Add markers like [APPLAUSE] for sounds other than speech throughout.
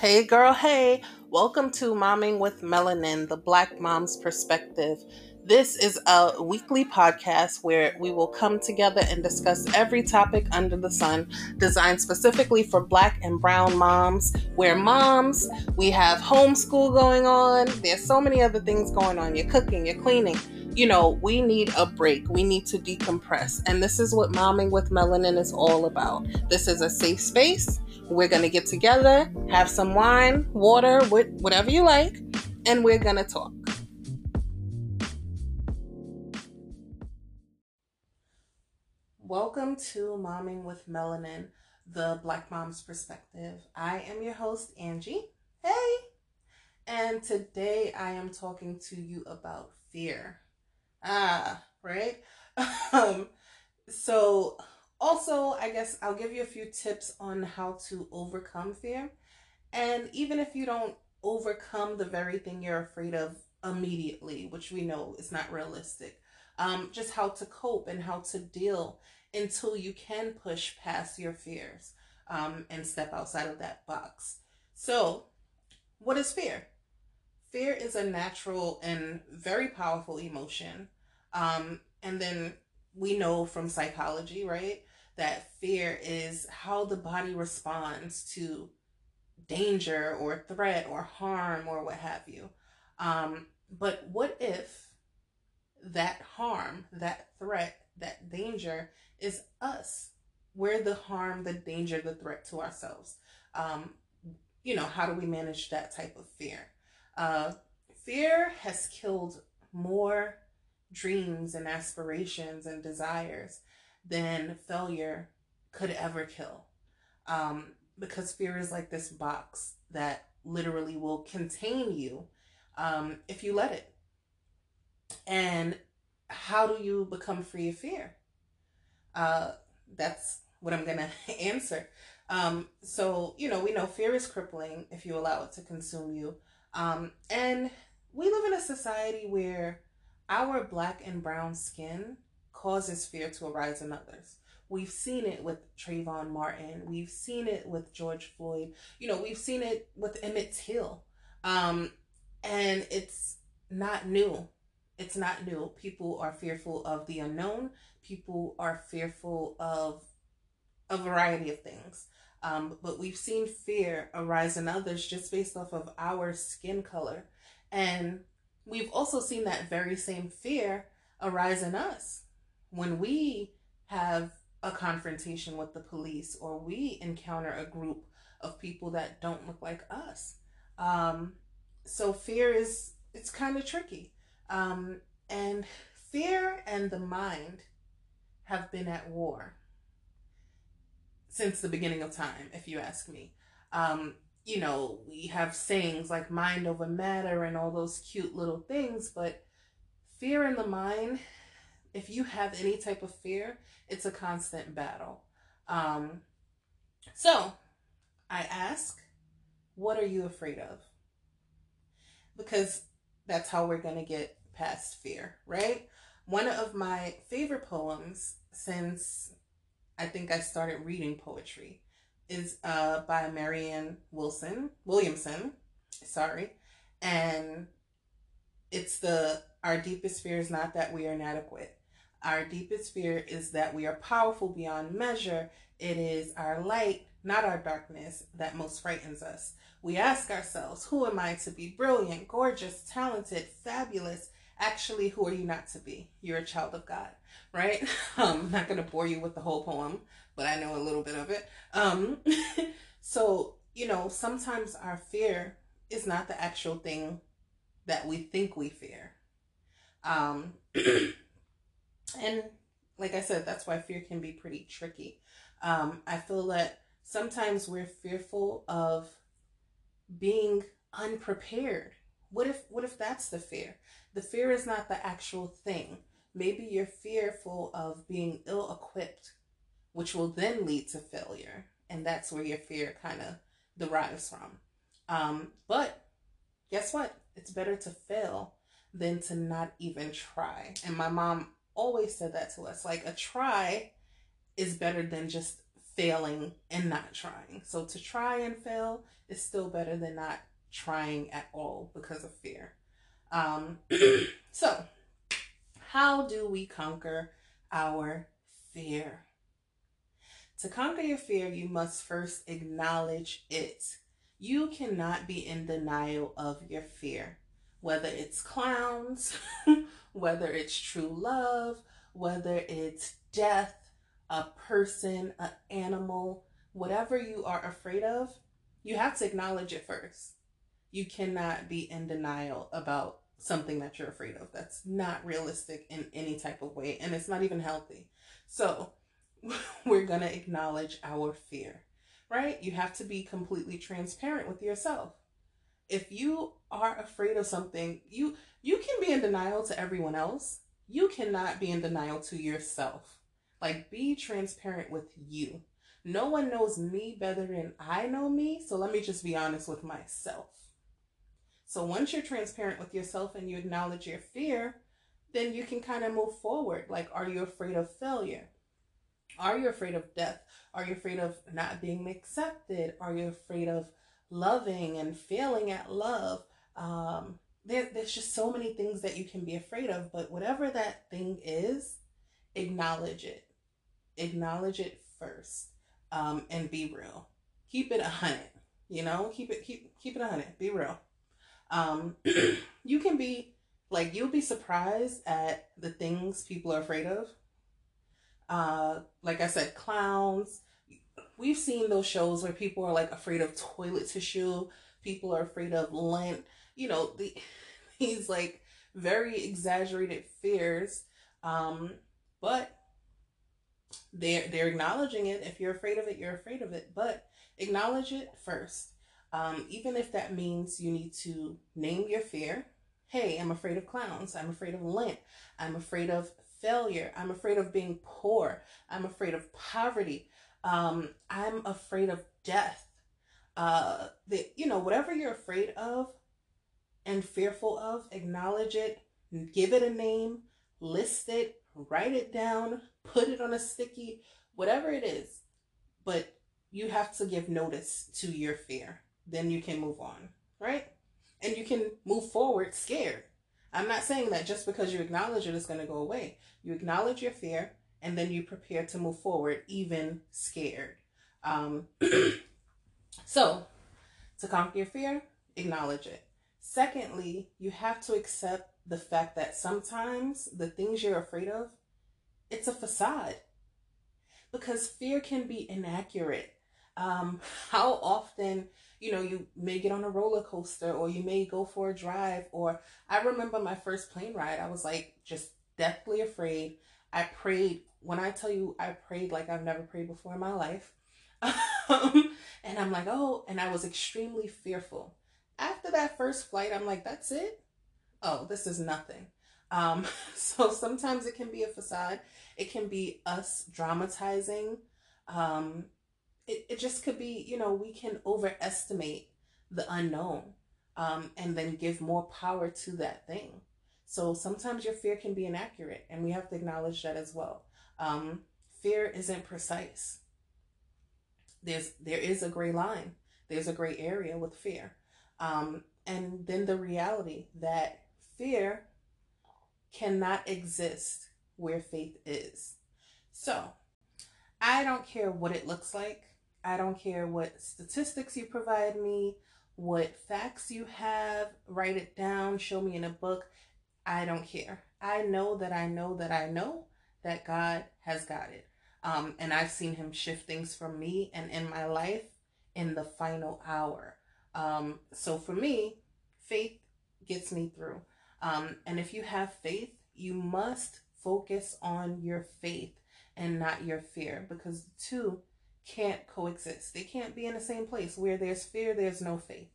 Hey, girl, hey. Welcome to Momming with Melanin, the Black Mom's Perspective. This is a weekly podcast where we will come together and discuss every topic under the sun, designed specifically for Black and Brown moms. We're moms, we have homeschool going on, there's so many other things going on. You're cooking, you're cleaning. You know, we need a break. We need to decompress. And this is what Momming with Melanin is all about. This is a safe space we're going to get together, have some wine, water, whatever you like, and we're going to talk. Welcome to Momming with Melanin, the Black Mom's Perspective. I am your host, Angie. Hey! And today I am talking to you about fear. Ah, right? [LAUGHS] um, so also, I guess I'll give you a few tips on how to overcome fear. And even if you don't overcome the very thing you're afraid of immediately, which we know is not realistic, um, just how to cope and how to deal until you can push past your fears um, and step outside of that box. So, what is fear? Fear is a natural and very powerful emotion. Um, and then we know from psychology, right, that fear is how the body responds to danger or threat or harm or what have you. Um, but what if that harm, that threat, that danger is us? We're the harm, the danger, the threat to ourselves. Um, you know, how do we manage that type of fear? Uh, fear has killed more dreams and aspirations and desires than failure could ever kill. Um, because fear is like this box that literally will contain you um, if you let it. And how do you become free of fear? Uh, that's what I'm going [LAUGHS] to answer. Um, so, you know, we know fear is crippling if you allow it to consume you. Um, and we live in a society where our black and brown skin causes fear to arise in others. We've seen it with Trayvon Martin. We've seen it with George Floyd. You know, we've seen it with Emmett Till. Um, and it's not new. It's not new. People are fearful of the unknown. People are fearful of a variety of things. Um, but we've seen fear arise in others just based off of our skin color. And we've also seen that very same fear arise in us when we have a confrontation with the police or we encounter a group of people that don't look like us. Um, so fear is it's kind of tricky. Um, and fear and the mind have been at war since the beginning of time, if you ask me. Um, you know, we have sayings like mind over matter and all those cute little things, but fear in the mind if you have any type of fear, it's a constant battle. Um, so I ask, what are you afraid of? Because that's how we're going to get past fear, right? One of my favorite poems since I think I started reading poetry is uh, by Marianne Wilson Williamson, sorry, and it's the our deepest fear is not that we are inadequate. Our deepest fear is that we are powerful beyond measure. It is our light, not our darkness, that most frightens us. We ask ourselves, who am I to be brilliant, gorgeous, talented, fabulous? Actually, who are you not to be? You're a child of God, right? [LAUGHS] Um, I'm not going to bore you with the whole poem, but I know a little bit of it. Um, [LAUGHS] so, you know, sometimes our fear is not the actual thing that we think we fear. Um, [CLEARS THROAT] and like I said, that's why fear can be pretty tricky. Um, I feel that sometimes we're fearful of being unprepared. What if what if that's the fear? The fear is not the actual thing. Maybe you're fearful of being ill equipped, which will then lead to failure. And that's where your fear kind of derives from. Um, but guess what? It's better to fail than to not even try. And my mom always said that to us. Like a try is better than just failing and not trying. So to try and fail is still better than not trying at all because of fear. Um, [CLEARS THROAT] so, how do we conquer our fear? To conquer your fear, you must first acknowledge it. You cannot be in denial of your fear, whether it's clowns, [LAUGHS] whether it's true love, whether it's death, a person, an animal, whatever you are afraid of, you have to acknowledge it first. You cannot be in denial about something that you're afraid of. That's not realistic in any type of way, and it's not even healthy. So, [LAUGHS] we're going to acknowledge our fear, right? You have to be completely transparent with yourself. If you are afraid of something, you you can be in denial to everyone else. You cannot be in denial to yourself. Like be transparent with you. No one knows me better than I know me, so let me just be honest with myself. So once you're transparent with yourself and you acknowledge your fear, then you can kind of move forward. Like, are you afraid of failure? Are you afraid of death? Are you afraid of not being accepted? Are you afraid of loving and failing at love? Um, there, there's just so many things that you can be afraid of, but whatever that thing is, acknowledge it. Acknowledge it first, um, and be real. Keep it a hundred. You know, keep it keep keep it a hundred. Be real. Um, you can be like you'll be surprised at the things people are afraid of uh, like I said, clowns. We've seen those shows where people are like afraid of toilet tissue. People are afraid of lint. You know, the, [LAUGHS] these like very exaggerated fears. Um, but they're they're acknowledging it. If you're afraid of it, you're afraid of it. But acknowledge it first. Um, even if that means you need to name your fear. Hey, I'm afraid of clowns. I'm afraid of lint. I'm afraid of failure. I'm afraid of being poor. I'm afraid of poverty. Um, I'm afraid of death. Uh, the, you know, whatever you're afraid of and fearful of, acknowledge it, give it a name, list it, write it down, put it on a sticky, whatever it is. But you have to give notice to your fear. Then you can move on, right? And you can move forward scared. I'm not saying that just because you acknowledge it is going to go away. You acknowledge your fear and then you prepare to move forward, even scared. Um, [CLEARS THROAT] so, to conquer your fear, acknowledge it. Secondly, you have to accept the fact that sometimes the things you're afraid of, it's a facade. Because fear can be inaccurate. Um, [LAUGHS] how often you know, you may get on a roller coaster or you may go for a drive. Or I remember my first plane ride, I was like just deathly afraid. I prayed, when I tell you I prayed like I've never prayed before in my life. [LAUGHS] and I'm like, oh, and I was extremely fearful. After that first flight, I'm like, that's it? Oh, this is nothing. Um, [LAUGHS] so sometimes it can be a facade. It can be us dramatizing um, it, it just could be, you know, we can overestimate the unknown um, and then give more power to that thing. So sometimes your fear can be inaccurate, and we have to acknowledge that as well. Um, fear isn't precise. There's there is a gray line. There's a gray area with fear, um, and then the reality that fear cannot exist where faith is. So I don't care what it looks like. I don't care what statistics you provide me, what facts you have, write it down, show me in a book. I don't care. I know that I know that I know that God has got it. Um, and I've seen him shift things for me and in my life in the final hour. Um, so for me, faith gets me through. Um, and if you have faith, you must focus on your faith and not your fear because the two can't coexist. They can't be in the same place. Where there's fear, there's no faith.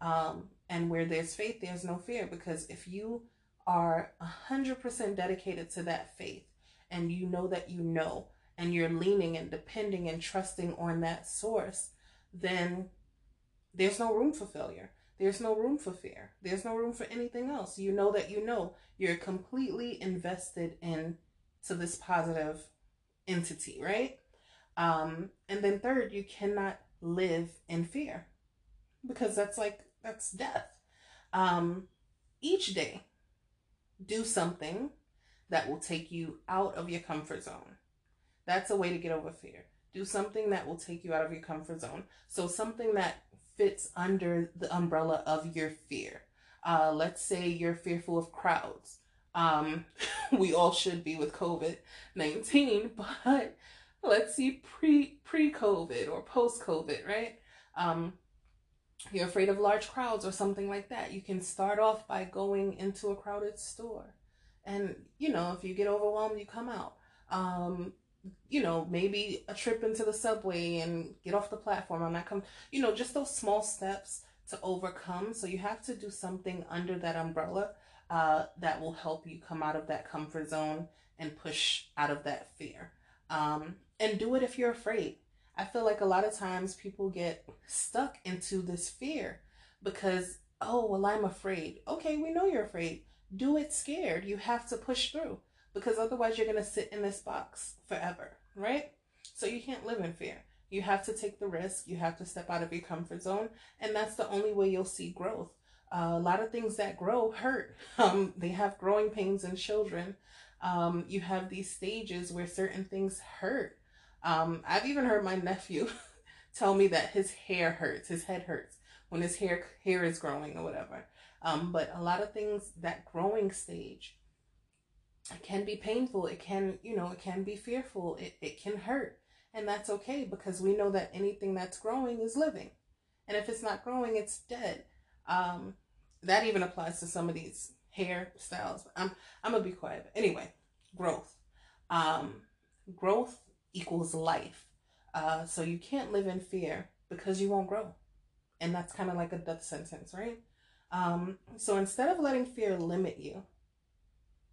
Um, and where there's faith, there's no fear. Because if you are 100% dedicated to that faith and you know that you know and you're leaning and depending and trusting on that source, then there's no room for failure. There's no room for fear. There's no room for anything else. You know that you know you're completely invested in to this positive entity, right? Um, and then third, you cannot live in fear because that's like that's death. Um, each day, do something that will take you out of your comfort zone. That's a way to get over fear. Do something that will take you out of your comfort zone. So something that fits under the umbrella of your fear. Uh, let's say you're fearful of crowds. Um, [LAUGHS] we all should be with COVID 19, [LAUGHS] but let's see pre pre COVID or post COVID, right? Um, you're afraid of large crowds or something like that. You can start off by going into a crowded store. And, you know, if you get overwhelmed, you come out. Um, you know, maybe a trip into the subway and get off the platform. I'm not come, you know, just those small steps to overcome. So you have to do something under that umbrella uh, that will help you come out of that comfort zone and push out of that fear. Um, and do it if you're afraid. I feel like a lot of times people get stuck into this fear because, oh, well, I'm afraid. Okay, we know you're afraid. Do it scared. You have to push through because otherwise you're going to sit in this box forever, right? So you can't live in fear. You have to take the risk. You have to step out of your comfort zone. And that's the only way you'll see growth. Uh, a lot of things that grow hurt. [LAUGHS] Um, they have growing pains in children. Um, you have these stages where certain things hurt. Um, I've even heard my nephew [LAUGHS] tell me that his hair hurts, his head hurts when his hair hair is growing or whatever. Um, but a lot of things that growing stage can be painful. It can, you know, it can be fearful. It, it can hurt. And that's okay because we know that anything that's growing is living. And if it's not growing, it's dead. Um, that even applies to some of these hairstyles. I'm I'm gonna be quiet. Anyway, growth. Um, growth equals life. Uh, so you can't live in fear because you won't grow, and that's kind of like a death sentence, right? Um, so instead of letting fear limit you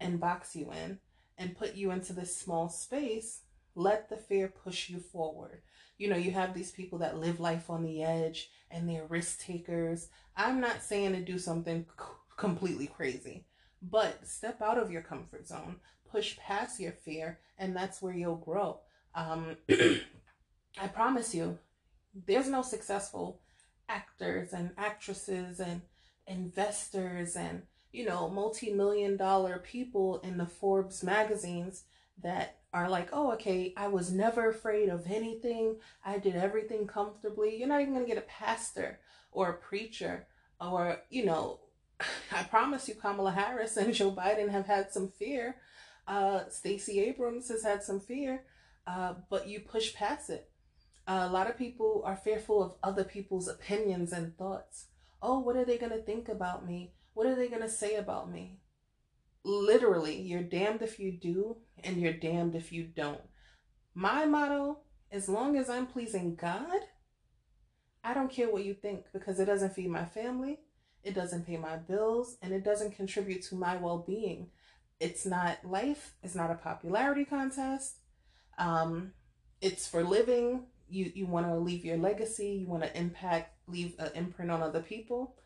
and box you in and put you into this small space, let the fear push you forward. You know, you have these people that live life on the edge and they're risk takers. I'm not saying to do something c- completely crazy, but step out of your comfort zone, push past your fear, and that's where you'll grow. Um, I promise you, there's no successful actors and actresses and investors and you know multi-million dollar people in the Forbes magazines that are like, oh, okay, I was never afraid of anything. I did everything comfortably. You're not even going to get a pastor or a preacher or, you know, [LAUGHS] I promise you, Kamala Harris and Joe Biden have had some fear. Uh, Stacey Abrams has had some fear, uh, but you push past it. Uh, a lot of people are fearful of other people's opinions and thoughts. Oh, what are they going to think about me? What are they going to say about me? literally, you're damned if you do, and you're damned if you don't. My motto as long as I'm pleasing God, I don't care what you think because it doesn't feed my family, it doesn't pay my bills, and it doesn't contribute to my well being. It's not life, it's not a popularity contest. Um, it's for living. You, you want to leave your legacy, you want to impact, leave an imprint on other people.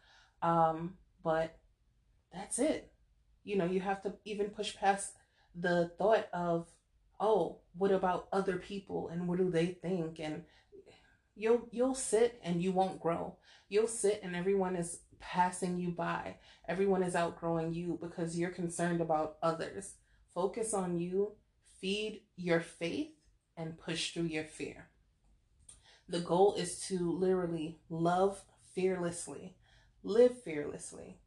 Um, but that's it. You know you have to even push past the thought of oh what about other people and what do they think? And you'll you'll sit and you won't grow. You'll sit and everyone is passing you by. Everyone is outgrowing you because you're concerned about others. Focus on you feed your faith and push through your fear the goal is to literally love fearlessly live fearlessly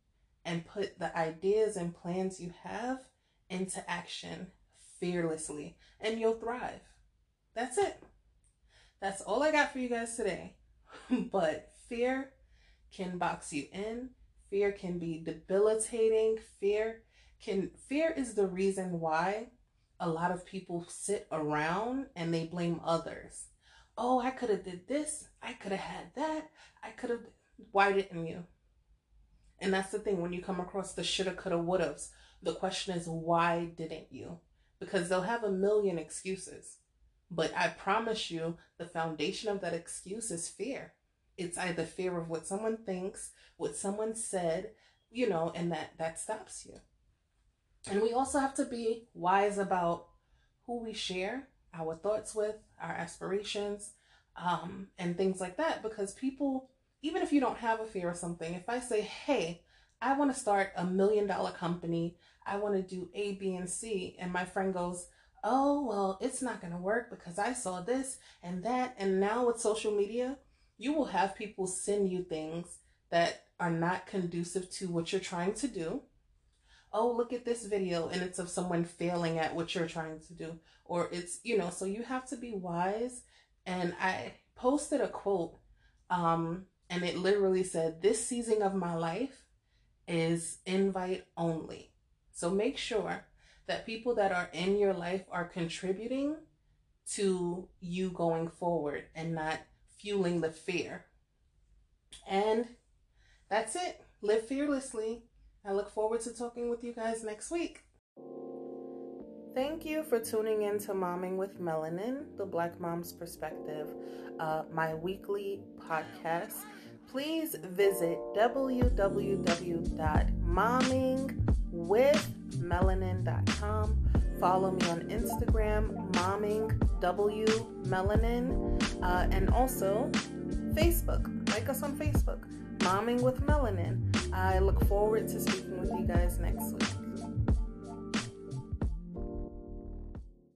and put the ideas and plans you have into action fearlessly, and you'll thrive. That's it. That's all I got for you guys today. [LAUGHS] but fear can box you in. Fear can be debilitating. Fear can fear is the reason why a lot of people sit around and they blame others. Oh, I could have did this. I could have had that. I could have why didn't you? And that's the thing when you come across the shoulda, coulda, wouldas, the question is, why didn't you? Because they'll have a million excuses. But I promise you, the foundation of that excuse is fear. It's either fear of what someone thinks, what someone said, you know, and that that stops you. And we also have to be wise about who we share our thoughts with, our aspirations, um, and things like that. Because people, even if you don't have a fear of something, if I say, hey, I want to start a million dollar company, I want to do A, B, and C, and my friend goes, oh, well, it's not going to work because I saw this and that. And now with social media, you will have people send you things that are not conducive to what you're trying to do. Oh, look at this video, and it's of someone failing at what you're trying to do. Or it's, you know, so you have to be wise. And I posted a quote, um, and it literally said, This season of my life is invite only. So make sure that people that are in your life are contributing to you going forward and not fueling the fear. And that's it. Live fearlessly. I look forward to talking with you guys next week. Thank you for tuning in to Momming with Melanin, the Black Mom's Perspective, uh, my weekly podcast. Please visit www.mommingwithmelanin.com. Follow me on Instagram, mommingwmelanin, uh, and also Facebook. Like us on Facebook. Momming with Melanin. I look forward to speaking with you guys next week.